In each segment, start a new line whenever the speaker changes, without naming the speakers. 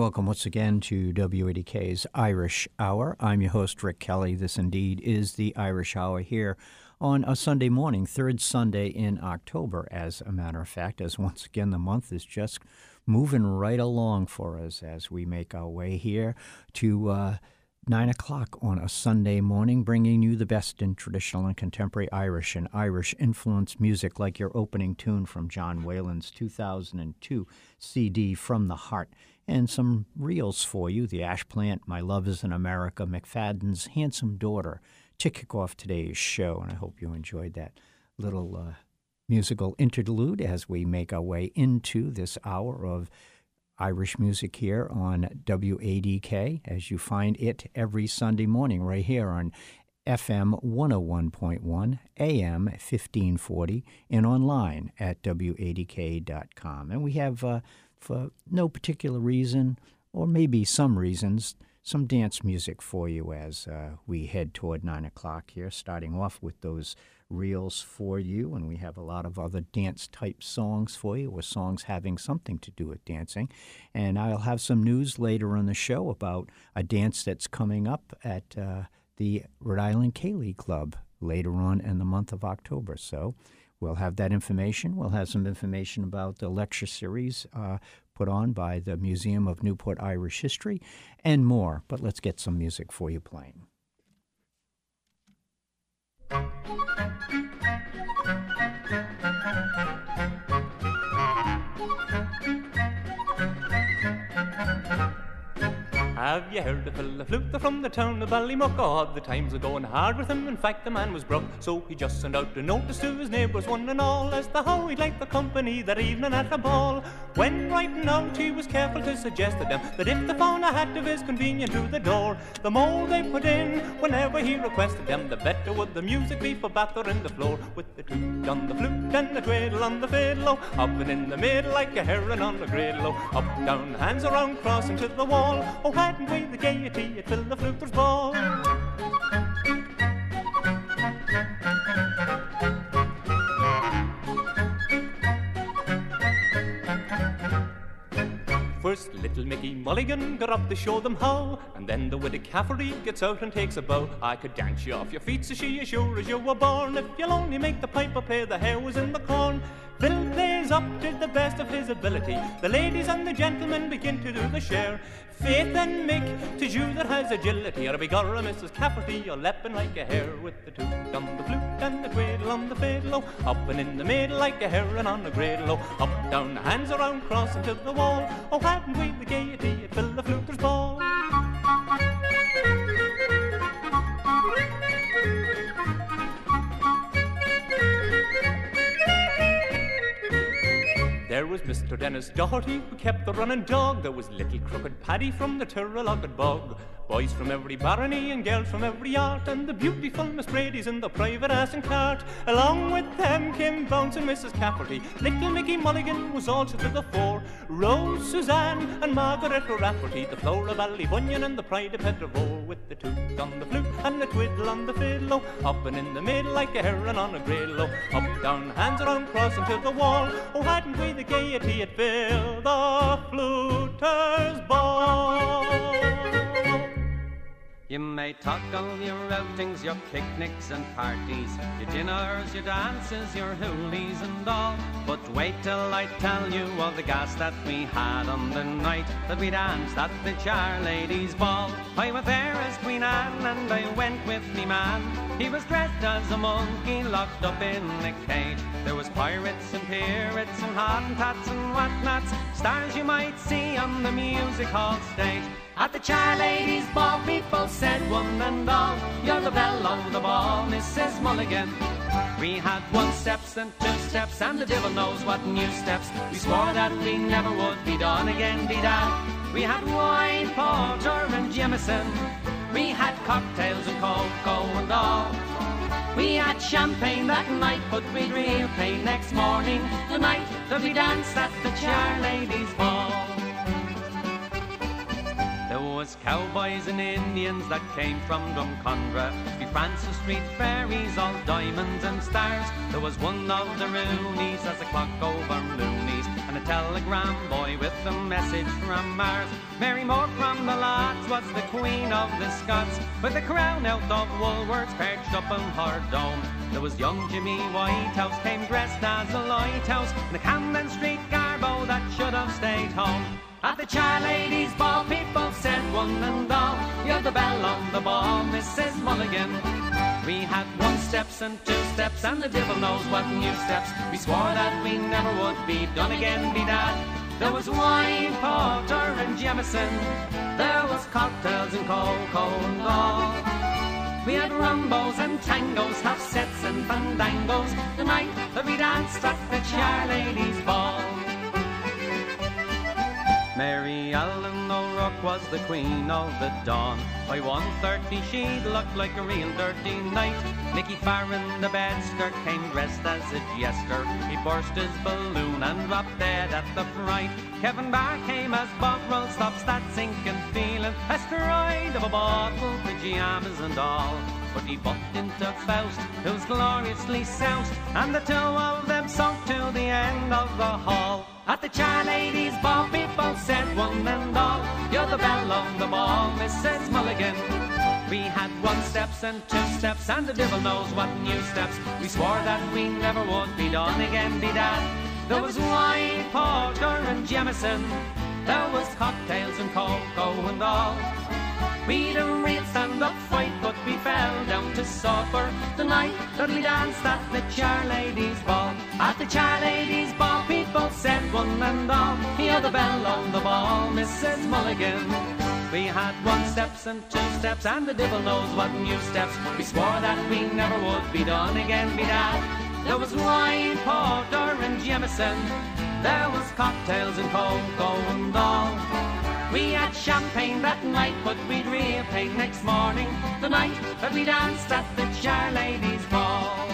Welcome once again to WADK's Irish Hour. I'm your host, Rick Kelly. This indeed is the Irish Hour here on a Sunday morning, third Sunday in October, as a matter of fact, as once again the month is just moving right along for us as we make our way here to. Uh, 9 o'clock on a Sunday morning, bringing you the best in traditional and contemporary Irish and Irish influenced music, like your opening tune from John Whelan's 2002 CD, From the Heart, and some reels for you The Ash Plant, My Love is in America, McFadden's Handsome Daughter, to kick off today's show. And I hope you enjoyed that little uh, musical interlude as we make our way into this hour of Irish music here on WADK, as you find it every Sunday morning right here on FM 101.1, AM 1540, and online at WADK.com. And we have, uh, for no particular reason, or maybe some reasons, some dance music for you as uh, we head toward 9 o'clock here, starting off with those reels for you, and we have a lot of other dance type songs for you, or songs having something to do with dancing. And I'll have some news later on the show about a dance that's coming up at uh, the Rhode Island Ceilidh Club later on in the month of October. So we'll have that information. We'll have some information about the lecture series uh, put on by the Museum of Newport Irish History and more. But let's get some music for you playing. Thank you.
Have you heard the fella fluter from the town of Ballymuck? Oh, the times are going hard with him. In fact, the man was broke, so he just sent out a notice to his neighbours, one and all, as to how he'd like the company that evening at a ball. When writing out, he was careful to suggest to them that if they found a hat of his convenient to the door, the more they put in whenever he requested them, the better would the music be for battering the floor. With the toot on the flute and the twiddle on the fiddle, hopping in the middle like a heron on a griddle, up, down, hands around, crossing to the wall. Oh, hadn't we the gaiety, it filled the fluter's ball. First, little Mickey Mulligan got up to show them how, and then the widow Cafferty gets out and takes a bow. I could dance you off your feet, so she as sure as you were born. If you'll only make the piper pay, the hare was in the corn. Phil plays up to the best of his ability. The ladies and the gentlemen begin to do the share. Faith and Mick, tis you that has agility. Or begorra, Mrs. Cafferty, you're lepping like a hare with the toot on the flute and the twiddle on the fiddle. Oh, and in the middle like a heron on a. Oh, up, down, hands around, crossing to the wall. Oh, hadn't we the gaiety, it filled the fluter's ball. There was Mr. Dennis Doherty who kept the running dog. There was little crooked Paddy from the Turloughed bog. Boys from every barony and girls from every art, and the beautiful Miss Brady's in the private ass and cart. Along with them came bouncing Mrs. Cafferty. Little Mickey Mulligan was also to the fore. Rose, Suzanne, and Margaret O'Rafferty, the Flora Bunyan and the pride of Peterborough, with the toot on the flute and the twiddle on the fiddle, hopping in the middle like a heron on a griddle, oh, up, down, hands around, crossing to the wall. Oh, hadn't we the gaiety it filled the fluter's ball?
You may talk of your outings, your picnics and parties, your dinners, your dances, your hoolies and all. But wait till I tell you of the gas that we had on the night that we danced at the Char Ladies' Ball. I was there as Queen Anne and I went with me man. He was dressed as a monkey locked up in a cage. There was pirates and pirates and hottentots and whatnots, stars you might see on the music hall stage. At the Char Ladies' Ball, people said one and all, You're the belle of the ball, Mrs. Mulligan. We had one steps and two steps, and the devil knows what new steps. We swore that we never would be done again, be done. We had wine, porter, and Jameson. We had cocktails and cocoa and all. We had champagne that night, but we'd real pain next morning, the night that we danced at the Char Ladies' Ball. There was cowboys and Indians that came from Drumcondra. We Francis Street fairies, all diamonds and stars. There was one of the Roonies as the clock over and a telegram boy with a message from Mars. Mary Moore from the Lots was the queen of the Scots, with a crown out of Woolworths perched up in her dome. There was young Jimmy Whitehouse, came dressed as a lighthouse, in a Camden Street garbo that should have stayed home. At the Char Ladies' Ball, people said one and all, You're the belle on the ball, Mrs. Mulligan. We had one steps and two steps, and the devil knows what new steps. We swore that we never would be done again, be that. There was wine, porter, and Jameson. There was cocktails and cocoa and all. We had rumbos and tangos, half sets and fandangos. The night that we danced at the Char Ladies' Ball. Mary Ellen O'Rourke oh, was the queen of the dawn. By 1.30 she looked like a real dirty knight. Nicky Farron, the bedster, came dressed as a jester. He burst his balloon and dropped dead at the fright. Kevin Barr came as Bovril stops that sinking feeling. A Asteroid of a bottle, pajamas and all. But he bumped into Faust, who was gloriously soused, and the two of them sunk to the end of the hall. At the Char Ladies' Ball, people said one and all, You're the belle of the ball, Mrs. Mulligan. We had one steps and two steps, and the devil knows what new steps. We swore that we never would be done again, be that. There was wine, porter, and Jameson. There was cocktails and cocoa and all. We'd a real stand-up fight, but we fell down to supper the night that we danced at the Char Ladies' Ball. At the Char Ladies' Ball, people said one and all, You're the bell on the ball, Mrs. Mulligan. We had one steps and two steps, and the devil knows what new steps. We swore that we never would be done again, be that. There was wine, porter, and Jameson. There was cocktails and cocoa and all. We had champagne that night, but we'd repaid next morning, the night that we danced at the Char Ladies' Ball.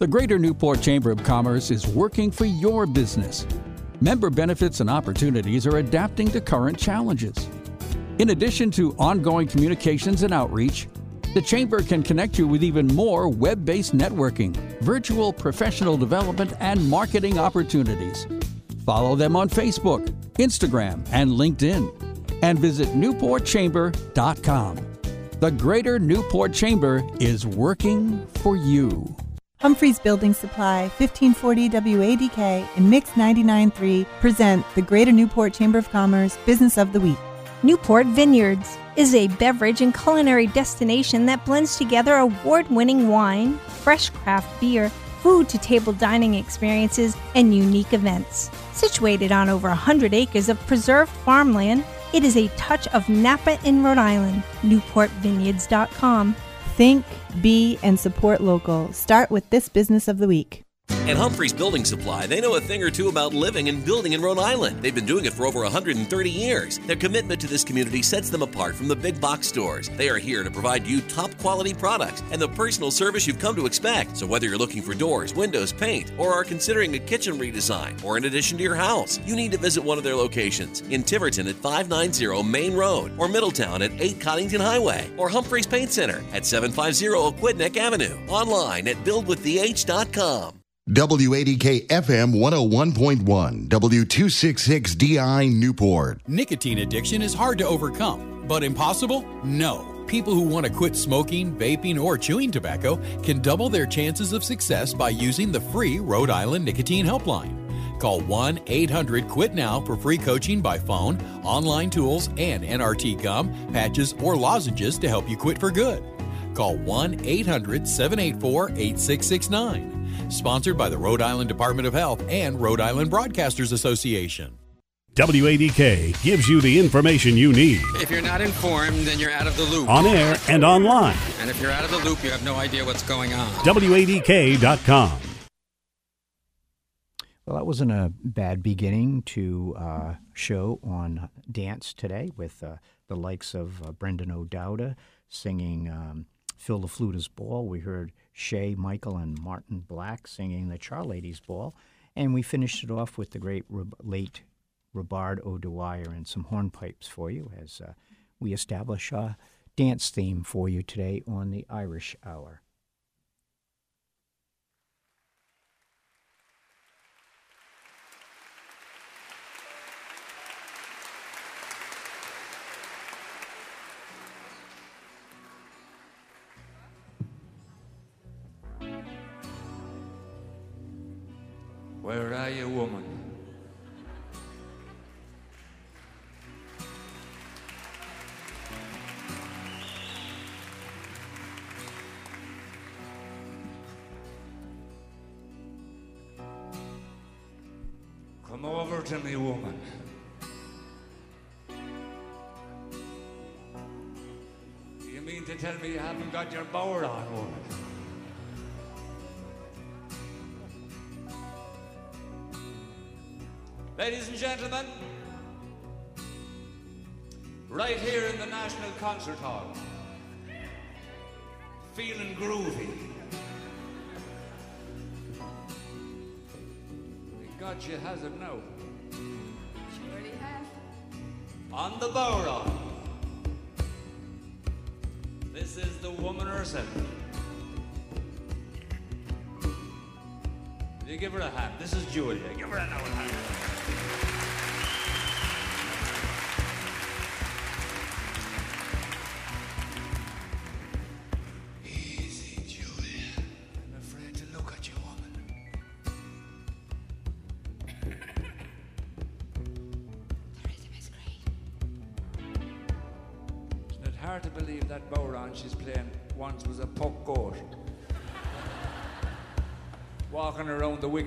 The Greater Newport Chamber of Commerce is working for your business. Member benefits and opportunities are adapting to current challenges. In addition to ongoing communications and outreach, the Chamber can connect you with even more web based networking, virtual professional development, and marketing opportunities. Follow them on Facebook, Instagram, and LinkedIn. And visit newportchamber.com. The Greater Newport Chamber is working for you.
Humphreys Building Supply, 1540 WADK, and Mix 99.3 present the Greater Newport Chamber of Commerce Business of the Week.
Newport Vineyards is a beverage and culinary destination that blends together award winning wine, fresh craft beer, food to table dining experiences, and unique events. Situated on over 100 acres of preserved farmland, it is a touch of Napa in Rhode Island. NewportVineyards.com.
Think, be, and support local. Start with this business of the week.
At Humphreys Building Supply, they know a thing or two about living and building in Rhode Island. They've been doing it for over 130 years. Their commitment to this community sets them apart from the big box stores. They are here to provide you top quality products and the personal service you've come to expect. So whether you're looking for doors, windows, paint, or are considering a kitchen redesign or an addition to your house, you need to visit one of their locations in Tiverton at 590 Main Road, or Middletown at 8 Coddington Highway, or Humphreys Paint Center at 750 Aquidneck Avenue. Online at buildwithth.com.
WADK FM 101.1, W266DI Newport.
Nicotine addiction is hard to overcome, but impossible? No. People who want to quit smoking, vaping, or chewing tobacco can double their chances of success by using the free Rhode Island Nicotine Helpline. Call 1 800 QUIT NOW for free coaching by phone, online tools, and NRT gum, patches, or lozenges to help you quit for good. Call 1 800 784 8669. Sponsored by the Rhode Island Department of Health and Rhode Island Broadcasters Association.
WADK gives you the information you need.
If you're not informed, then you're out of the loop.
On air and online.
And if you're out of the loop, you have no idea what's going on.
WADK.com.
Well, that wasn't a bad beginning to uh, show on dance today with uh, the likes of uh, Brendan O'Dowda singing um, Phil the Fluter's Ball. We heard Shay, Michael, and Martin Black singing the Charladies Ball. And we finished it off with the great late Robard O'Dwyer and some hornpipes for you as uh, we establish a dance theme for you today on the Irish Hour.
Where are you, woman? Come over to me, woman. Do you mean to tell me you haven't got your bower on, woman? Ladies and gentlemen, right here in the National Concert Hall, feeling groovy. God, she has it now.
Has.
On the Bowra. This is the woman herself. You give her a hand. This is Julia. Give her another hand.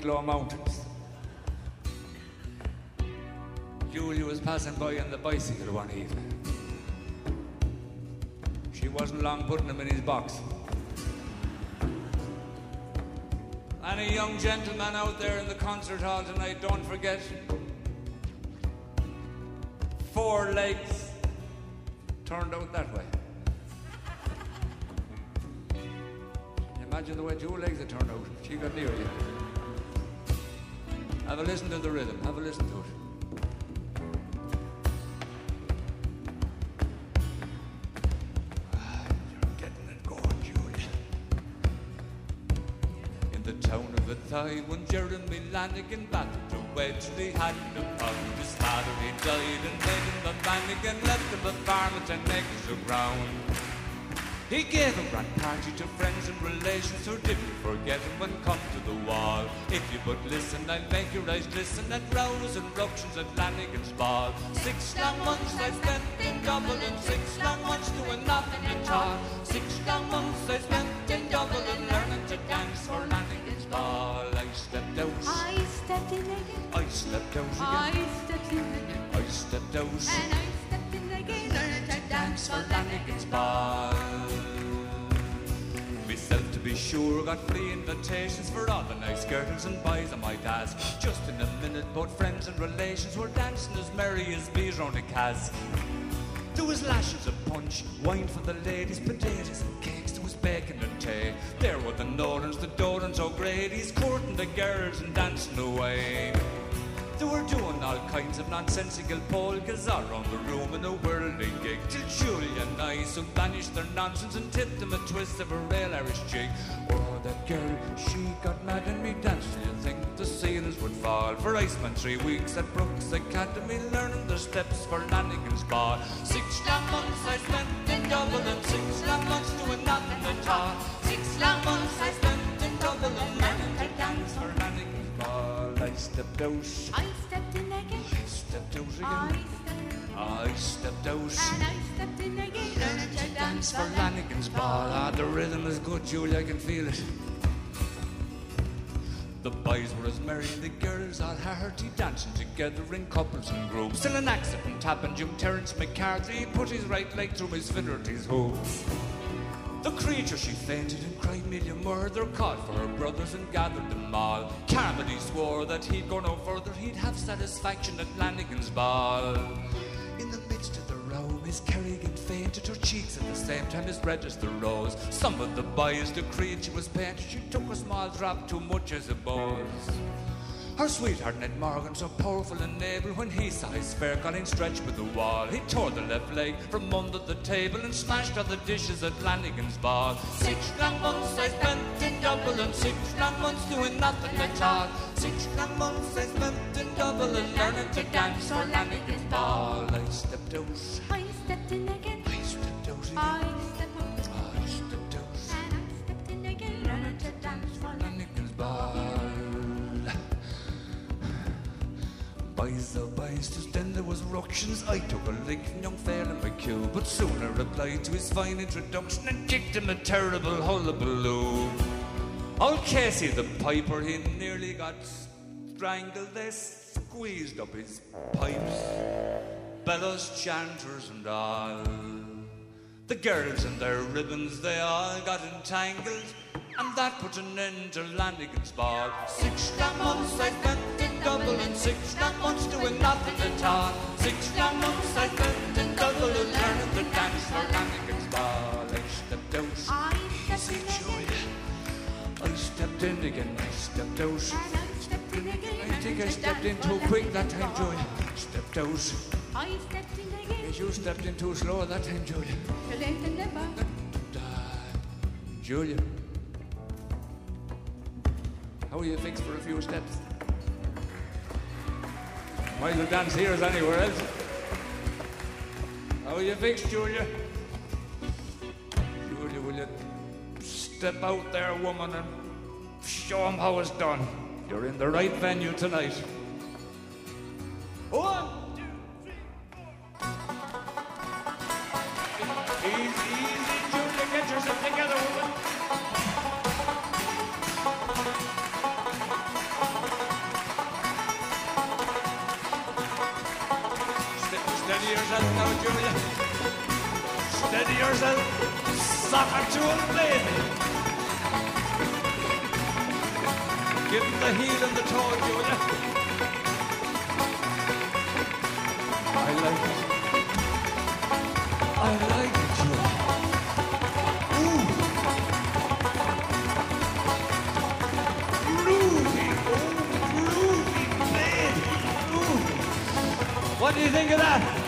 Wicklow Mountains. Julia was passing by on the bicycle one evening. She wasn't long putting him in his box. Any young gentleman out there in the concert hall tonight, don't forget four legs turned out that way. Imagine the way two legs had turned out. She got near you. Have a listen to the rhythm. Have a listen to it. Ah, You're getting it going, Julia. In the town of Athy, when Jeremy Lanigan battled away till he had no pound, his father he died and made him a again, left him a farm and ten acres of ground. He gave a grand party to friends and relations who didn't forget him when come to the wall. If you but listen, I'll make your eyes glisten at rows and ructions at Lanigan's ball. Six long months I spent in Dublin, six long months doing nothing at all. Six long months I spent in Dublin learning to dance for Lanigan's ball. I stepped out.
I stepped in again.
I stepped out
I stepped in again.
I stepped out.
And I stepped in again. Learning to dance for Lanigan's
ball. Sure got free invitations for all the nice girls and boys on my desk. Just in a minute, both friends and relations were dancing as merry as bees round a. There was lashes of punch, wine for the ladies, potatoes and cakes, there was bacon and tea. There were the Nolans, the Dolans, O'Grady's, courting the girls and dancing away. They were doing all kinds of nonsensical polkas around the room in a whirling gig till Julia and I soon banished their nonsense and tipped them a twist of a real Irish jig. Oh, that girl, she got mad and me dance till you think the ceilings would fall. For I spent three weeks at Brooks Academy learning the steps for Lanigan's ball. Six long months I spent in Dublin, six long months doing nothing at all. Out.
I stepped in again.
I stepped out
I
again.
stepped
I stepped out.
and I stepped in again. Learning to dance
Dance for Lanigan's ball. Ah, the rhythm is good, Julia, I can feel it. The boys were as merry, the girls all hearty, dancing together in couples and groups. Till an accident happened, young Terence McCarthy put his right leg through Miss Finnerty's hooves. The creature she fainted and cried million murder, called for her brothers and gathered them all. Carmody swore that he'd go no further, he'd have satisfaction at Lanigan's ball. In the midst of the row, Miss Kerrigan fainted, her cheeks at the same time as red as the rose. Some of the boys decreed she was painted, she took a small drop too much as a buzz. Her sweetheart Ned Morgan, so powerful and able, when he saw his fair Colleen stretched with the wall, he tore the left leg from under the table and smashed all the dishes at Lanigan's ball. Six long months I spent in Dublin, six long months doing nothing at all. Six long months I spent in Dublin learning to dance for Lanigan's ball. I stepped out,
I stepped in again.
I stepped out again,
I stepped out
I stepped out.
and I stepped in again. Learning to dance for
Lanigan's ball. Boys, oh boys, just then there was ructions. I took a lick from young Fairley McHugh, but soon I replied to his fine introduction and kicked him a terrible hullabaloo. Old Casey the piper, he nearly got strangled. They squeezed up his pipes, bellows, chanters, and all. The girls and their ribbons, they all got entangled, and that put an end to Lanigan's ball. Six months I spent in Dublin, six long months doing nothing at all. Six long months I spent in Dublin learning to dance for Lanigan's ball. I stepped out,
I stepped.
Julia. I stepped in again, I stepped out.
I stepped in again.
I think I stepped in too quick that time. Julia. Stepped out.
I stepped in again.
You stepped in too slow that time, Julia.
To length and never.
Julia. How are you fixed for a few steps? Might as well dance here as anywhere else. How are you fixed, Julia? Julia, will you step out there, woman, and show 'em how it's done? You're in the right venue tonight. One, two, three, four. Easy, easy, Julia, get yourself together, woman. Yourself now, Julia. Steady yourself. Soccer to him, baby. Give him the heel and the toe, Julia. I like it. I like it, Julia. Ooh. Groovy, oh, groovy, baby. Ooh. What do you think of that?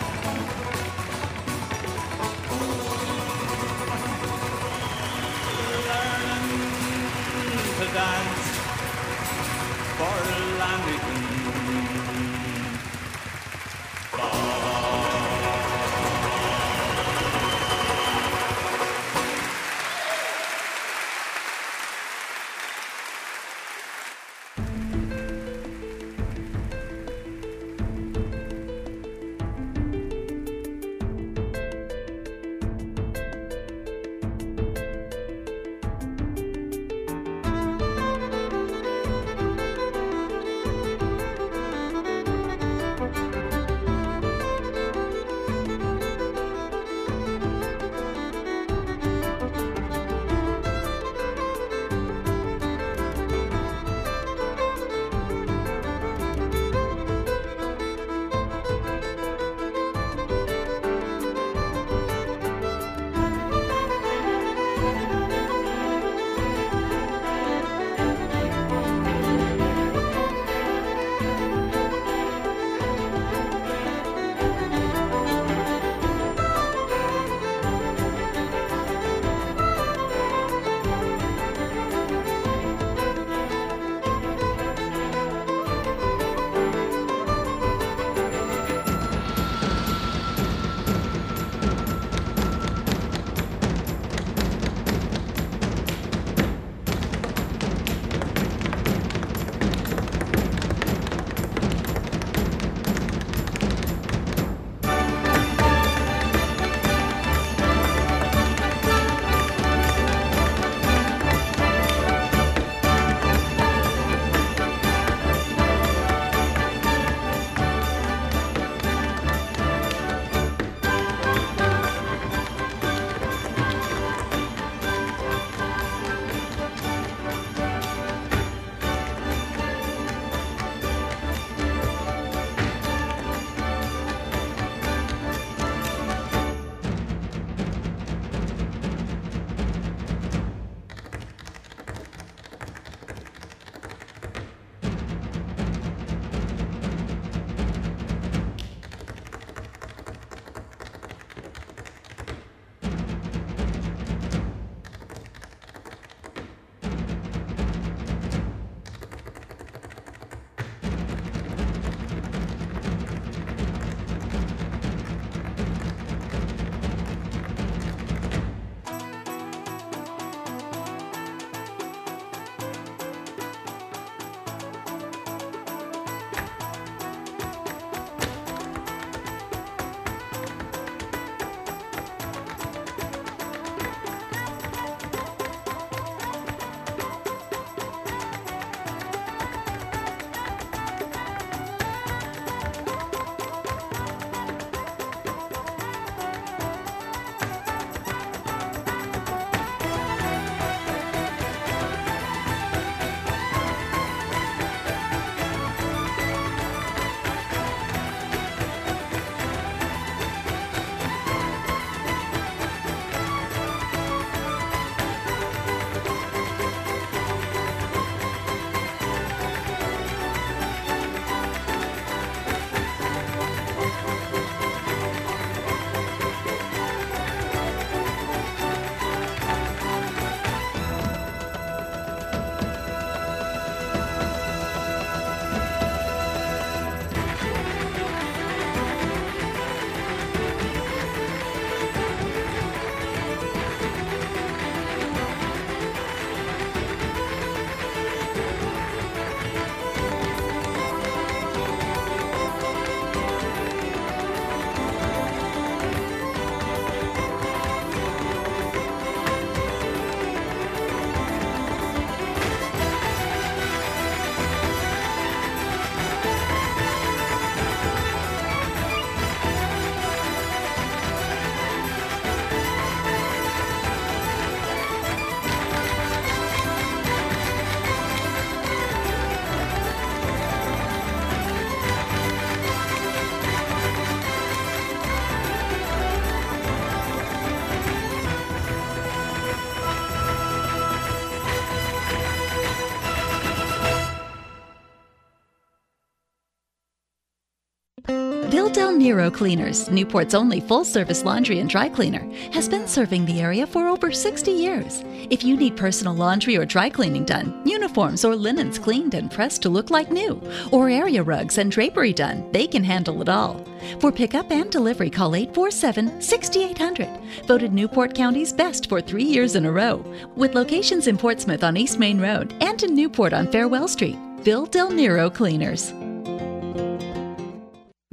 Nero Cleaners, Newport's only full service laundry and dry cleaner, has been serving the area for over 60 years. If you need personal laundry or dry cleaning done, uniforms or linens cleaned and pressed to look like new, or area rugs and drapery done, they can handle it all. For pickup and delivery, call 847 6800. Voted Newport County's best for three years in a row, with locations in Portsmouth on East Main Road and in Newport on Farewell Street. Bill Del Nero Cleaners.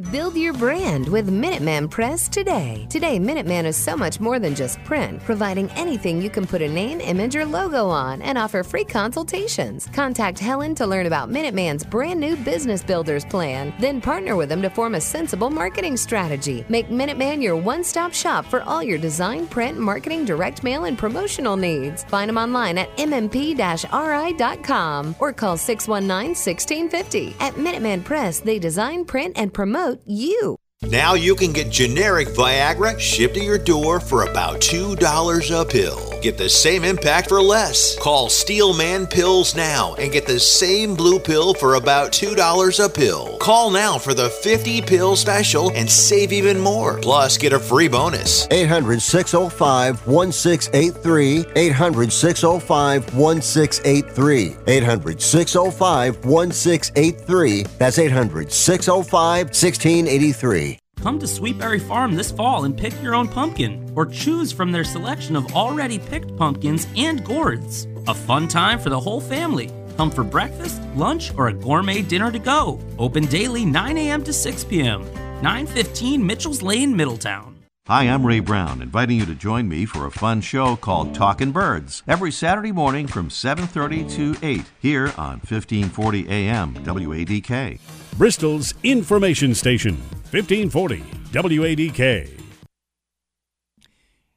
Build your brand with Minuteman Press today. Today, Minuteman is so much more than just print, providing anything you can put a name, image, or logo on and offer free consultations. Contact Helen to learn about Minuteman's brand new Business Builders Plan. Then partner with them to form a sensible marketing strategy. Make Minuteman your one stop shop for all your design, print, marketing, direct mail, and promotional needs. Find them online at mmp ri.com or call 619 1650. At Minuteman Press, they design, print, and promote you.
Now you can get generic Viagra shipped to your door for about $2 a pill. Get the same impact for less. Call Steelman Pills now and get the same blue pill for about $2 a pill. Call now for the 50 pill special and save even more. Plus, get a free bonus.
800 605 1683. 800 605 1683. 800 605 1683. That's 800 605 1683.
Come to Sweetberry Farm this fall and pick your own pumpkin, or choose from their selection of already picked pumpkins and gourds. A fun time for the whole family. Come for breakfast, lunch, or a gourmet dinner to go. Open daily 9 a.m. to 6 p.m. 915 Mitchell's Lane, Middletown.
Hi, I'm Ray Brown, inviting you to join me for a fun show called Talkin' Birds every Saturday morning from 7:30 to 8 here on 1540 AM WADK.
Bristol's information station, 1540 WADK.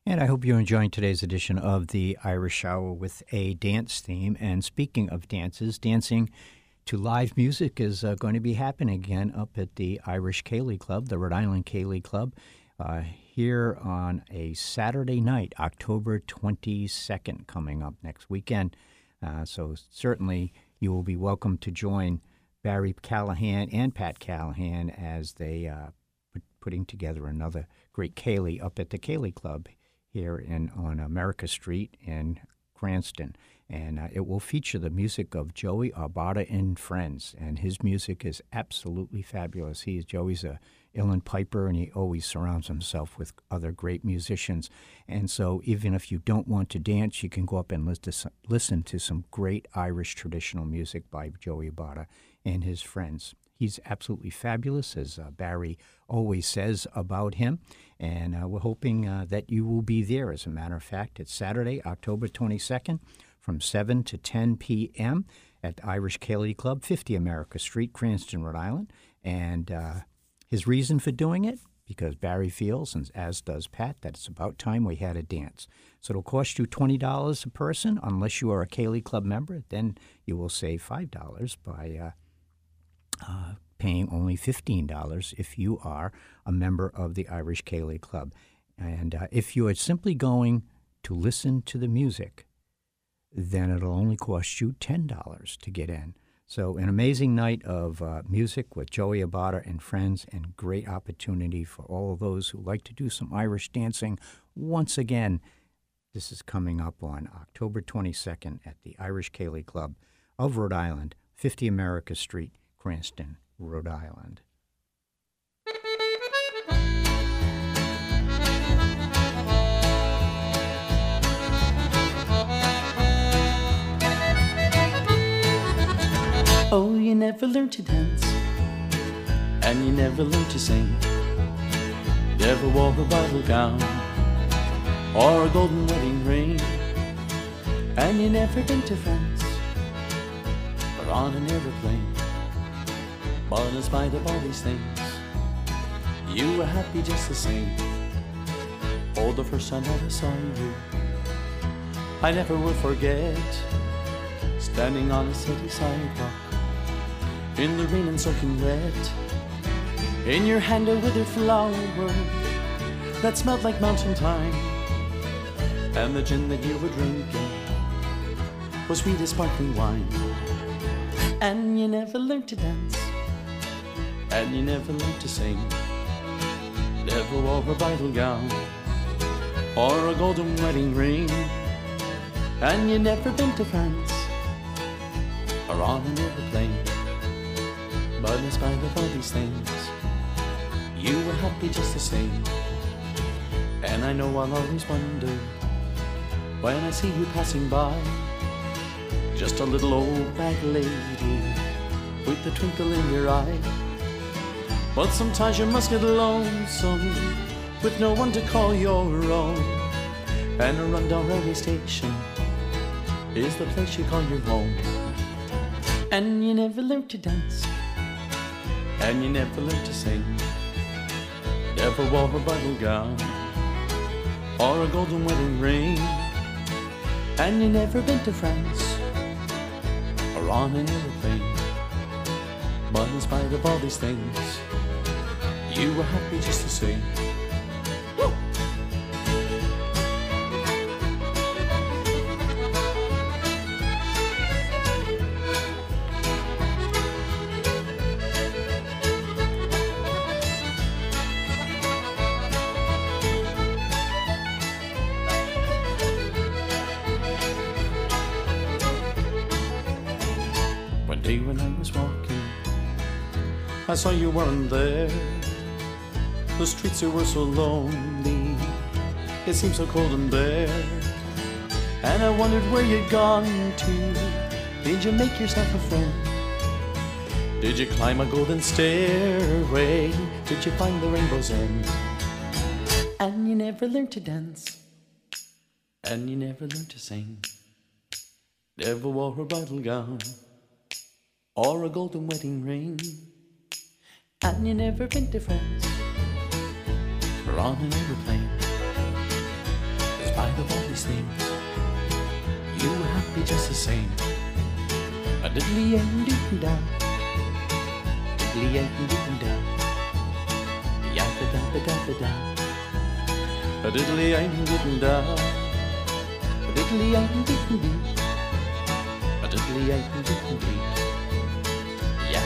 And I hope you're enjoying today's edition of the Irish Hour with a dance theme. And speaking of dances, dancing to live music is uh, going to be happening again up at the Irish Ceilidh Club, the Rhode Island Ceilidh Club, uh, here on a Saturday night, October 22nd, coming up next weekend. Uh, so certainly you will be welcome to join Barry Callahan and Pat Callahan as they uh, put, putting together another great Ceilidh up at the Ceilidh Club here in on America Street in Cranston. And uh, it will feature the music of Joey Abarta and Friends. And his music is absolutely fabulous. He is Joey's a Uilleann Piper, and he always surrounds himself with other great musicians. And so, even if you don't want to dance, you can go up and listen to some great Irish traditional music by Joey Abarta and his friends. He's absolutely fabulous, as uh, Barry always says about him. And uh, we're hoping uh, that you will be there. As a matter of fact, it's Saturday, October 22nd from 7 to 10 p.m. at Irish Ceilidh Club, 50 America Street, Cranston, Rhode Island. And uh, his reason for doing it? Because Barry feels, and as does Pat, that it's about time we had a dance. So it'll cost you $20 a person unless you are a Ceilidh Club member. Then you will save $5 by uh, uh, paying only $15 if you are a member of the Irish Ceilidh Club. And uh, if you are simply going to listen to the music, then it'll only cost you $10 to get in. So, an amazing night of uh, music with Joey Abarta and friends, and great opportunity for all of those who like to do some Irish dancing. Once again, this is coming up on October 22nd at the Irish Ceilidh Club of Rhode Island, 50 America Street, Cranston, Rhode Island.
Oh, you never learned to dance, and you never learned to sing. Never wore a bridal gown or a golden wedding ring, and you never been to France or on an aeroplane. But in spite of all these things, you were happy just the same. Oh, the first time that I saw you, I never will forget. Standing on a city sidewalk, in the rain and soaking wet. In your hand a withered flower that smelled like mountain thyme, and the gin that you were drinking was sweet as sparkling wine. And you never learned to dance and you never learned to sing. Never wore a bridal gown or a golden wedding ring, and you never been to France or on an airplane. But in spite of all these things, you were happy just the same. And I know I'll always wonder when I see you passing by, just a little old bag lady with a twinkle in your eye. But sometimes you must get lonesome with no one to call your own. And a rundown railway station is the place you call your home. And you never learned to dance, and you never learned to sing. Never wore a bridal gown or a golden wedding ring. And you never been to France or on an aeroplane. But in spite of all these things, you were happy just the same. Day when I was walking, I saw you weren't there. The streets they were so lonely, it seemed so cold and bare. And I wondered where you'd gone to. Did you make yourself a friend? Did you climb a golden stairway? Did you find the rainbow's end? And you never learned to dance, and you never learned to sing. Never wore a bridal gown or a golden wedding ring. And you never been to France or on an aeroplane. In spite of all these things, you were happy just the same. A diddly and diddly da, diddly and diddly da, ya da da da da da. A diddly and diddly da, a diddly and dee, a diddly and dee.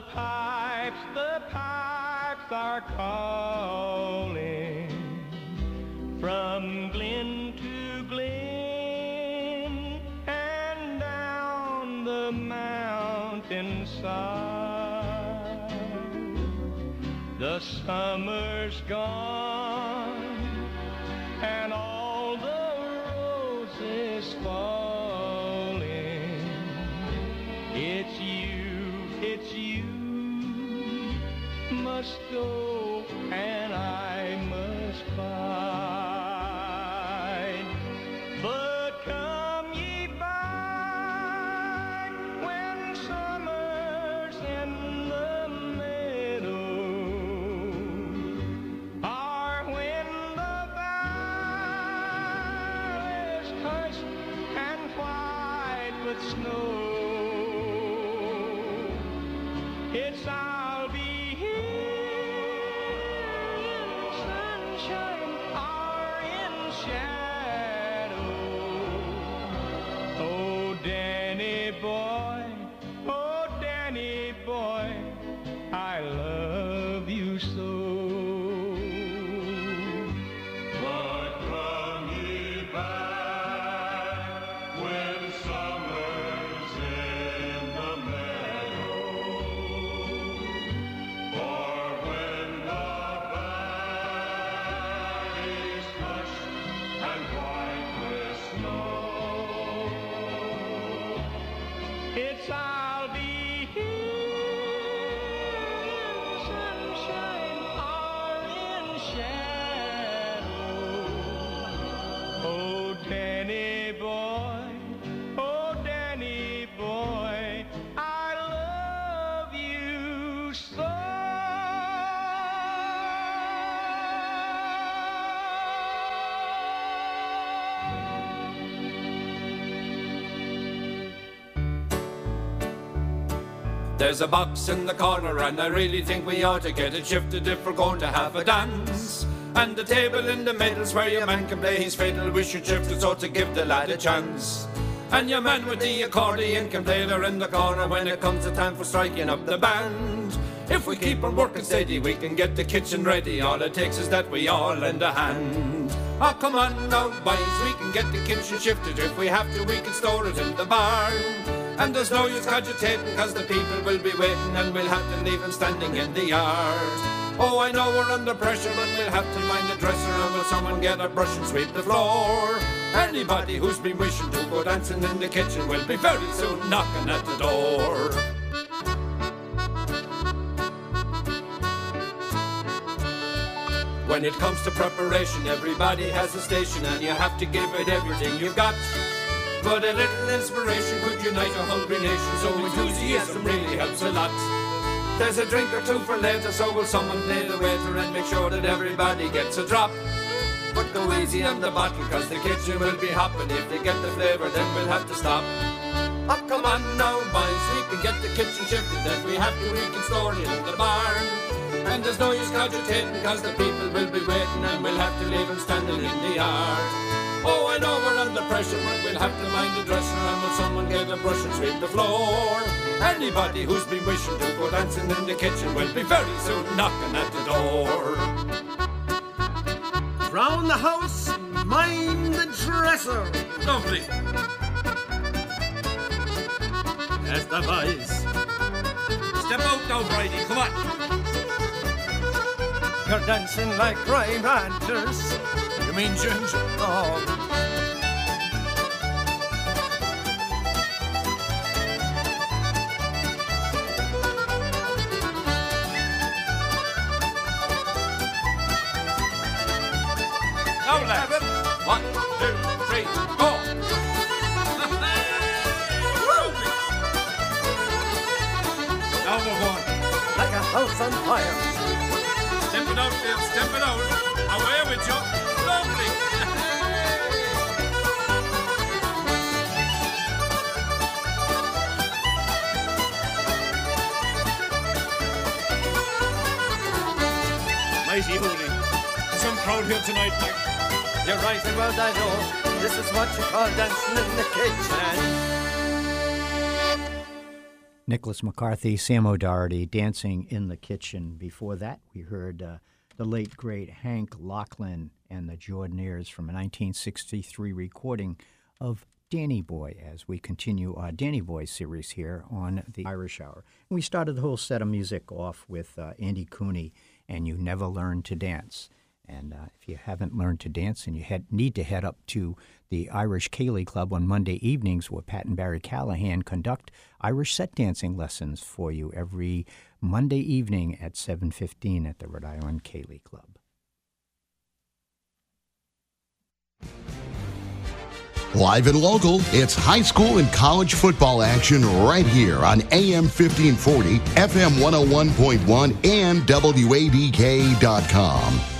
The
There's a box in the corner, and I really think we ought to get it shifted if we're going to have a dance. And the table in the middle's where your man can play his fiddle. We should shift it so to give the lad a chance. And your man with the accordion can play there in the corner when it comes to time for striking up the band. If we keep on working steady, we can get the kitchen ready. All it takes is that we all lend a hand. Oh, come on now, boys, we can get the kitchen shifted. If we have to, we can store it in the barn. And there's no use cogitating, cause the people will be waiting and we'll have to leave them standing in the yard. Oh, I know we're under pressure but we'll have to mind the dresser and will someone get a brush and sweep the floor? Anybody who's been wishing to go dancing in the kitchen will be very soon knocking at the door. When it comes to preparation, everybody has a station and you have to give it everything you've got. But a little inspiration could unite a hungry nation, so enthusiasm really helps a lot. There's a drink or two for later, so will someone play the waiter and make sure that everybody gets a drop. But go easy on the bottle, cause the kitchen will be hopping. If they get the flavour, then we'll have to stop. Oh, come on now, boys, we can get the kitchen shifted. If we have to, we can store it in the barn. And there's no use cogitating, cause the people will be waiting, and we'll have to leave them standing in the yard. Oh, I know we're under pressure, but we'll have to mind the dresser, and will someone get a brush and sweep the floor? Anybody who's been wishing to go dancing in the kitchen will be very soon knocking at the door.
Round the house, mind the dresser.
Lovely.
That's the voice.
Step out now, Brady, come on.
You're dancing like crime ranchers.
You mean ginger?
Oh.
Now, lads. One, two, three, go. now we're going.
Like a house on fire.
Step it out, Bill. Step it out. Away with you. Lovely.
Mighty holy. Some crowd here tonight, Mike. You're right about I know. This is what you call dancing in the kitchen.
Nicholas McCarthy, Sam O'Doherty dancing in the kitchen. Before that, we heard uh, the late great Hank Locklin and the Jordanaires from a 1963 recording of Danny Boy as we continue our Danny Boy series here on the Irish Hour. And we started the whole set of music off with uh, Andy Cooney and You Never Learn to Dance. And uh, if you haven't learned to dance and you head, need to head up to the Irish Ceilidh Club on Monday evenings where Pat and Barry Callahan conduct Irish set dancing lessons for you every Monday evening at 7.15 at the Rhode Island Ceilidh Club.
Live and local, it's high school and college football action right here on AM 1540, FM 101.1, and WADK.com.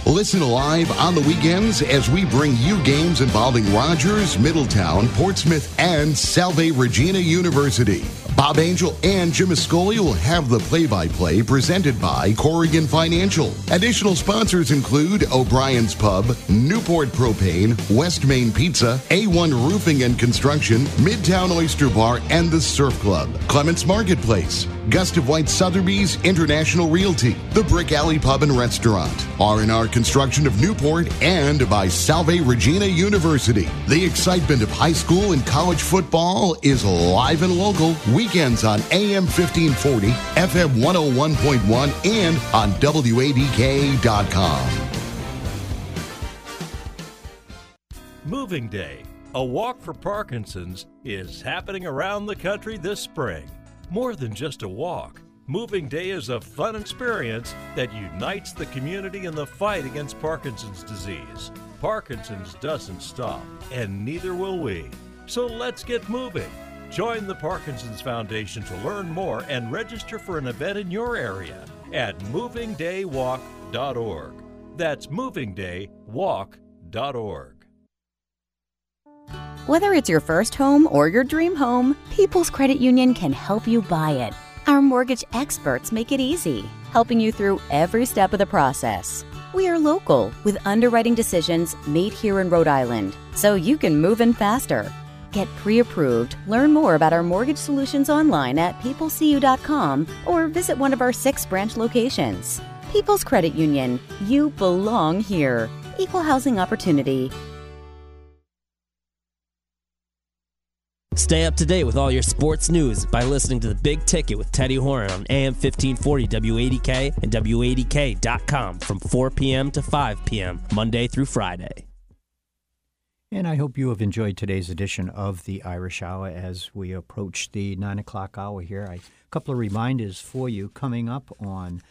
Listen live on the weekends as we bring you games involving Rogers, Middletown, Portsmouth, and Salve Regina University. Bob Angel and Jim Ascoli will have the play-by-play presented by Corrigan Financial. Additional sponsors include O'Brien's Pub, Newport Propane, West Main Pizza, A1 Roofing and Construction, Midtown Oyster Bar, and the Surf Club, Clements Marketplace, Gustave White Sotheby's International Realty, the Brick Alley Pub and Restaurant, R&R Construction of Newport, and by Salve Regina University. The excitement of high school and college football is live and local weekends on AM 1540, FM 101.1, and on WADK.com.
Moving Day, a walk for Parkinson's, is happening around the country this spring. More than just a walk, Moving Day is a fun experience that unites the community in the fight against Parkinson's disease.
Parkinson's doesn't stop, and neither will we. So let's get moving. Join the Parkinson's Foundation to learn more and register for an event in your area at movingdaywalk.org. That's movingdaywalk.org.
Whether it's your first home or your dream home, People's Credit Union can help you buy it. Our mortgage experts make it easy, helping you through every step of the process. We are local with underwriting decisions made here in Rhode Island, so you can move in faster. Get pre approved, learn more about our mortgage solutions online at peoplecu.com or visit one of our six branch locations. People's Credit Union, you belong here. Equal housing opportunity.
Stay up to date with all your sports news by listening to The Big Ticket with Teddy Horan on AM 1540 WADK and WADK.com from 4 p.m. to 5 p.m., Monday through Friday.
And I hope you have enjoyed today's edition of the Irish Hour as we approach the 9 o'clock hour here. I, a couple of reminders for you coming up on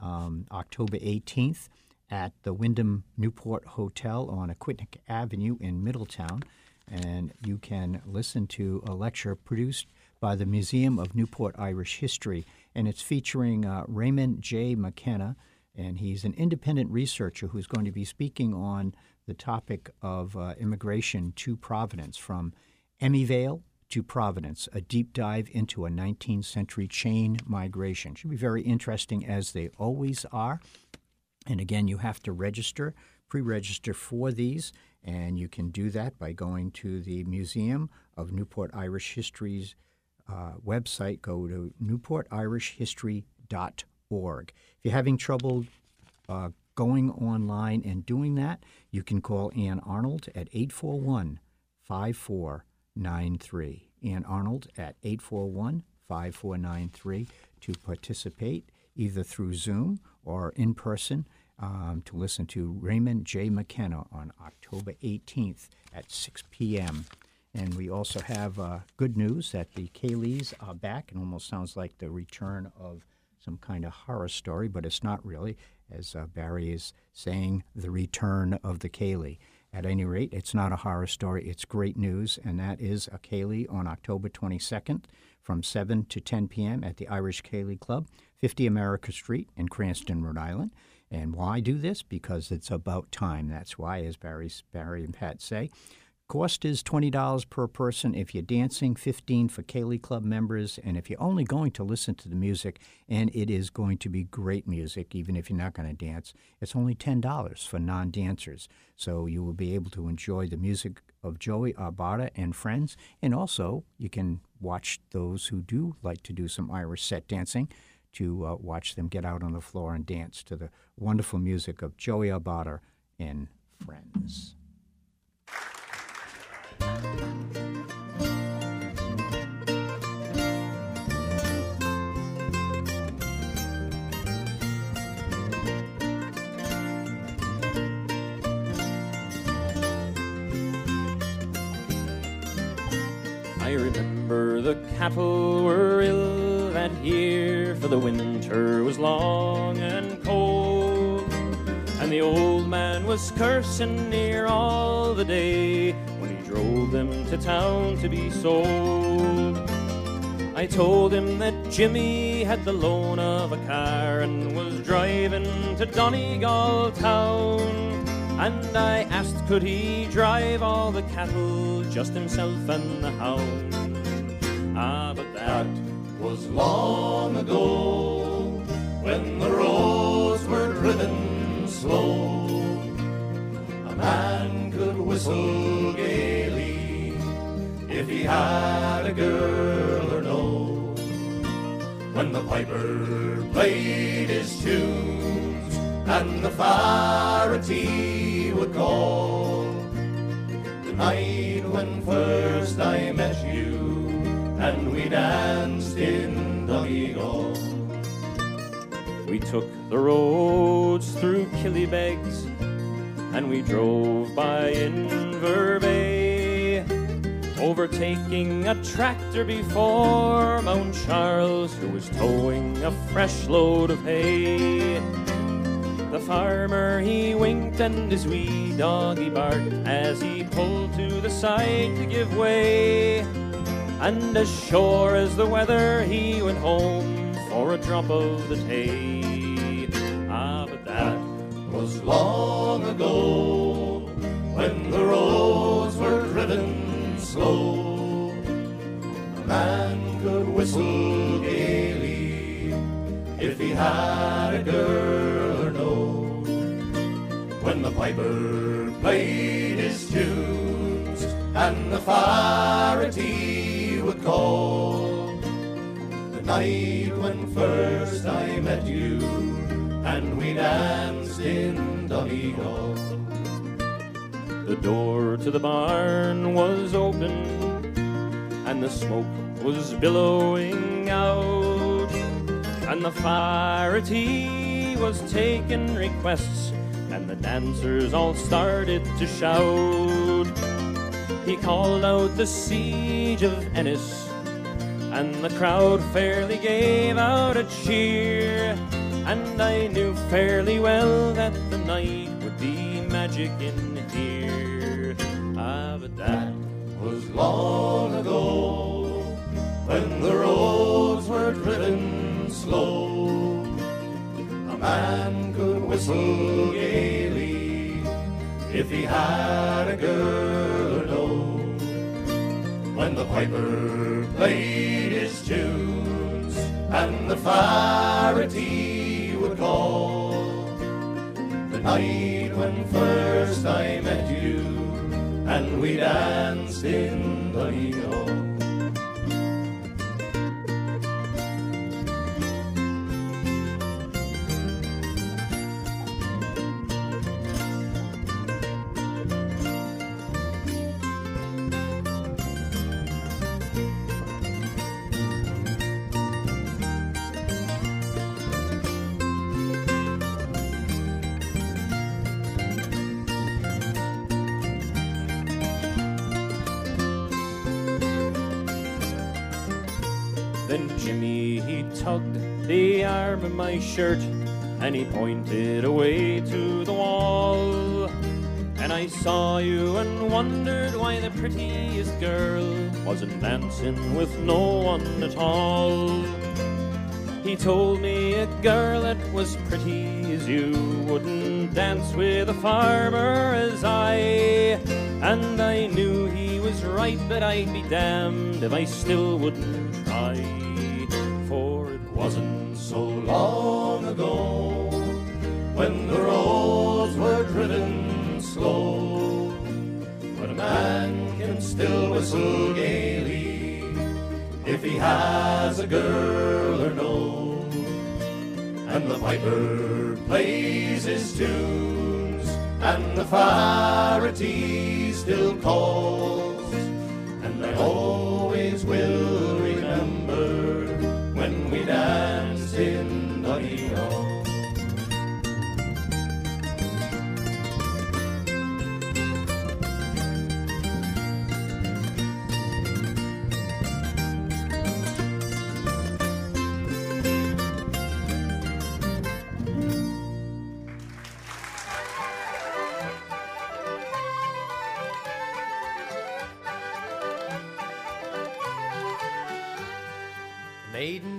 um, October 18th at the Wyndham Newport Hotel on Aquidneck Avenue in Middletown and you can listen to a lecture produced by the Museum of Newport Irish History, and it's featuring uh, Raymond J. McKenna, and he's an independent researcher who's going to be speaking on the topic of uh, immigration to Providence from Emyvale to Providence, a deep dive into a 19th century chain migration. Should be very interesting as they always are. And again, you have to register, pre register for these. And you can do that by going to the Museum of Newport Irish History's uh, website. Go to newportirishhistory.org. If you're having trouble uh, going online and doing that, you can call Ann Arnold at 841 5493. Ann Arnold at 841 5493 to participate either through Zoom or in person um, to listen to Raymond J. McKenna on October 18th at 6 p.m. And we also have uh, good news that the Ceilidhs are back. It almost sounds like the return of some kind of horror story, but it's not really, as uh, Barry is saying, the return of the Ceilidh. At any rate, it's not a horror story. It's great news, and that is a Ceilidh on October 22nd from 7 to 10 p.m. at the Irish Ceilidh Club, 50 America Street in Cranston, Rhode Island. And why do this? Because it's about time. That's why, as Barry, Barry and Pat say. Cost is $20 per person if you're dancing, 15 for Ceilidh Club members, and if you're only going to listen to the music, and it is going to be great music, even if you're not going to dance, it's only $10 for non dancers. So you will be able to enjoy the music of Joey Abarta and friends, and also you can watch those who do like to do some Irish set dancing to uh, watch them get out on the floor and dance to the wonderful music of Joey Abarta and friends.
I remember the cattle were ill that year, for the winter was long and cold. And the old man was cursing near all the day when he drove them to town to be sold. I told him that Jimmy had the loan of a car and was driving to Donegal town. And I asked, could he drive all the cattle, just himself and the hound? Ah, but that
was long ago when the roads were driven slow. A man could whistle gaily if he had a girl or no. When the piper played his tunes and the farity would call, the night when first I met you and we danced in the Donegal.
We took the roads through Killybegs and we drove by Inver Bay, overtaking a tractor before Mount Charles who was towing a fresh load of hay. The farmer he winked and his wee doggy barked as he pulled to the side to give way. And as sure as the weather, he went home for a drop of the hay. Ah, but that
was long ago when the roads were driven slow. A man could whistle gaily if he had a girl or no. When the piper played his tunes and the farity would call. The night when first I met you and we danced in Donegal.
The door to the barn was open and the smoke was billowing out. And the fire tea was taking requests and the dancers all started to shout. He called out the siege of Ennis and the crowd fairly gave out a cheer. And I knew fairly well that the night would be magic in here. Ah, but that
was long ago when the roads were driven slow. A man could whistle gaily if he had a girl. When the piper played his tunes and the farity would call. The night when first I met you and we danced in
the Then my shirt and he pointed away to the wall. And I saw you and wondered why the prettiest girl wasn't dancing with no one at all. He told me a girl that was pretty as you wouldn't dance with a farmer as I. And I knew he was right, but I'd be damned if I still wouldn't try. For it wasn't
so long ago when the roads were driven slow. But a man can still whistle gaily if he has a girl or no. And the piper plays his tunes and the farity still calls. And I always will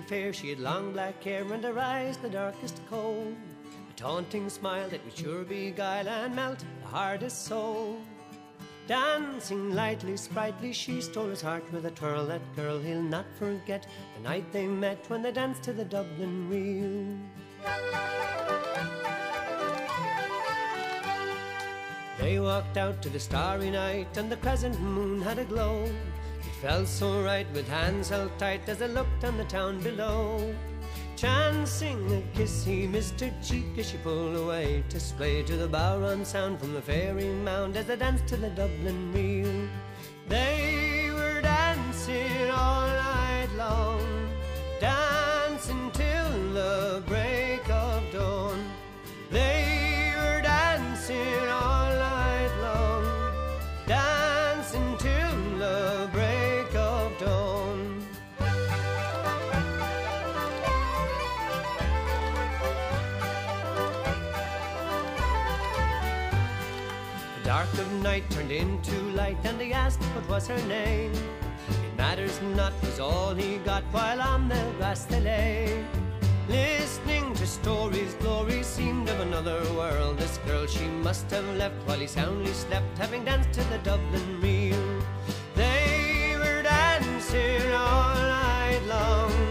fair, she had long black hair and her eyes the darkest coal. A taunting smile that would sure beguile and melt the hardest soul. Dancing lightly, sprightly, she stole his heart with a twirl. That girl he'll not forget the night they met when they danced to the Dublin reel. They walked out to the starry night, and the crescent moon had a glow. Felt so right with hands held tight as I looked on the town below. Chancing a kiss, he missed her cheek as she pulled away to splay to the bodhrán sound from the fairy mound as they danced to the Dublin reel. They Into light, and he asked what was her name. It matters not was all he got while on the grass they lay. Listening to stories, glory seemed of another world. This girl she must have left while he soundly slept, having danced to the Dublin reel. They were dancing all night long.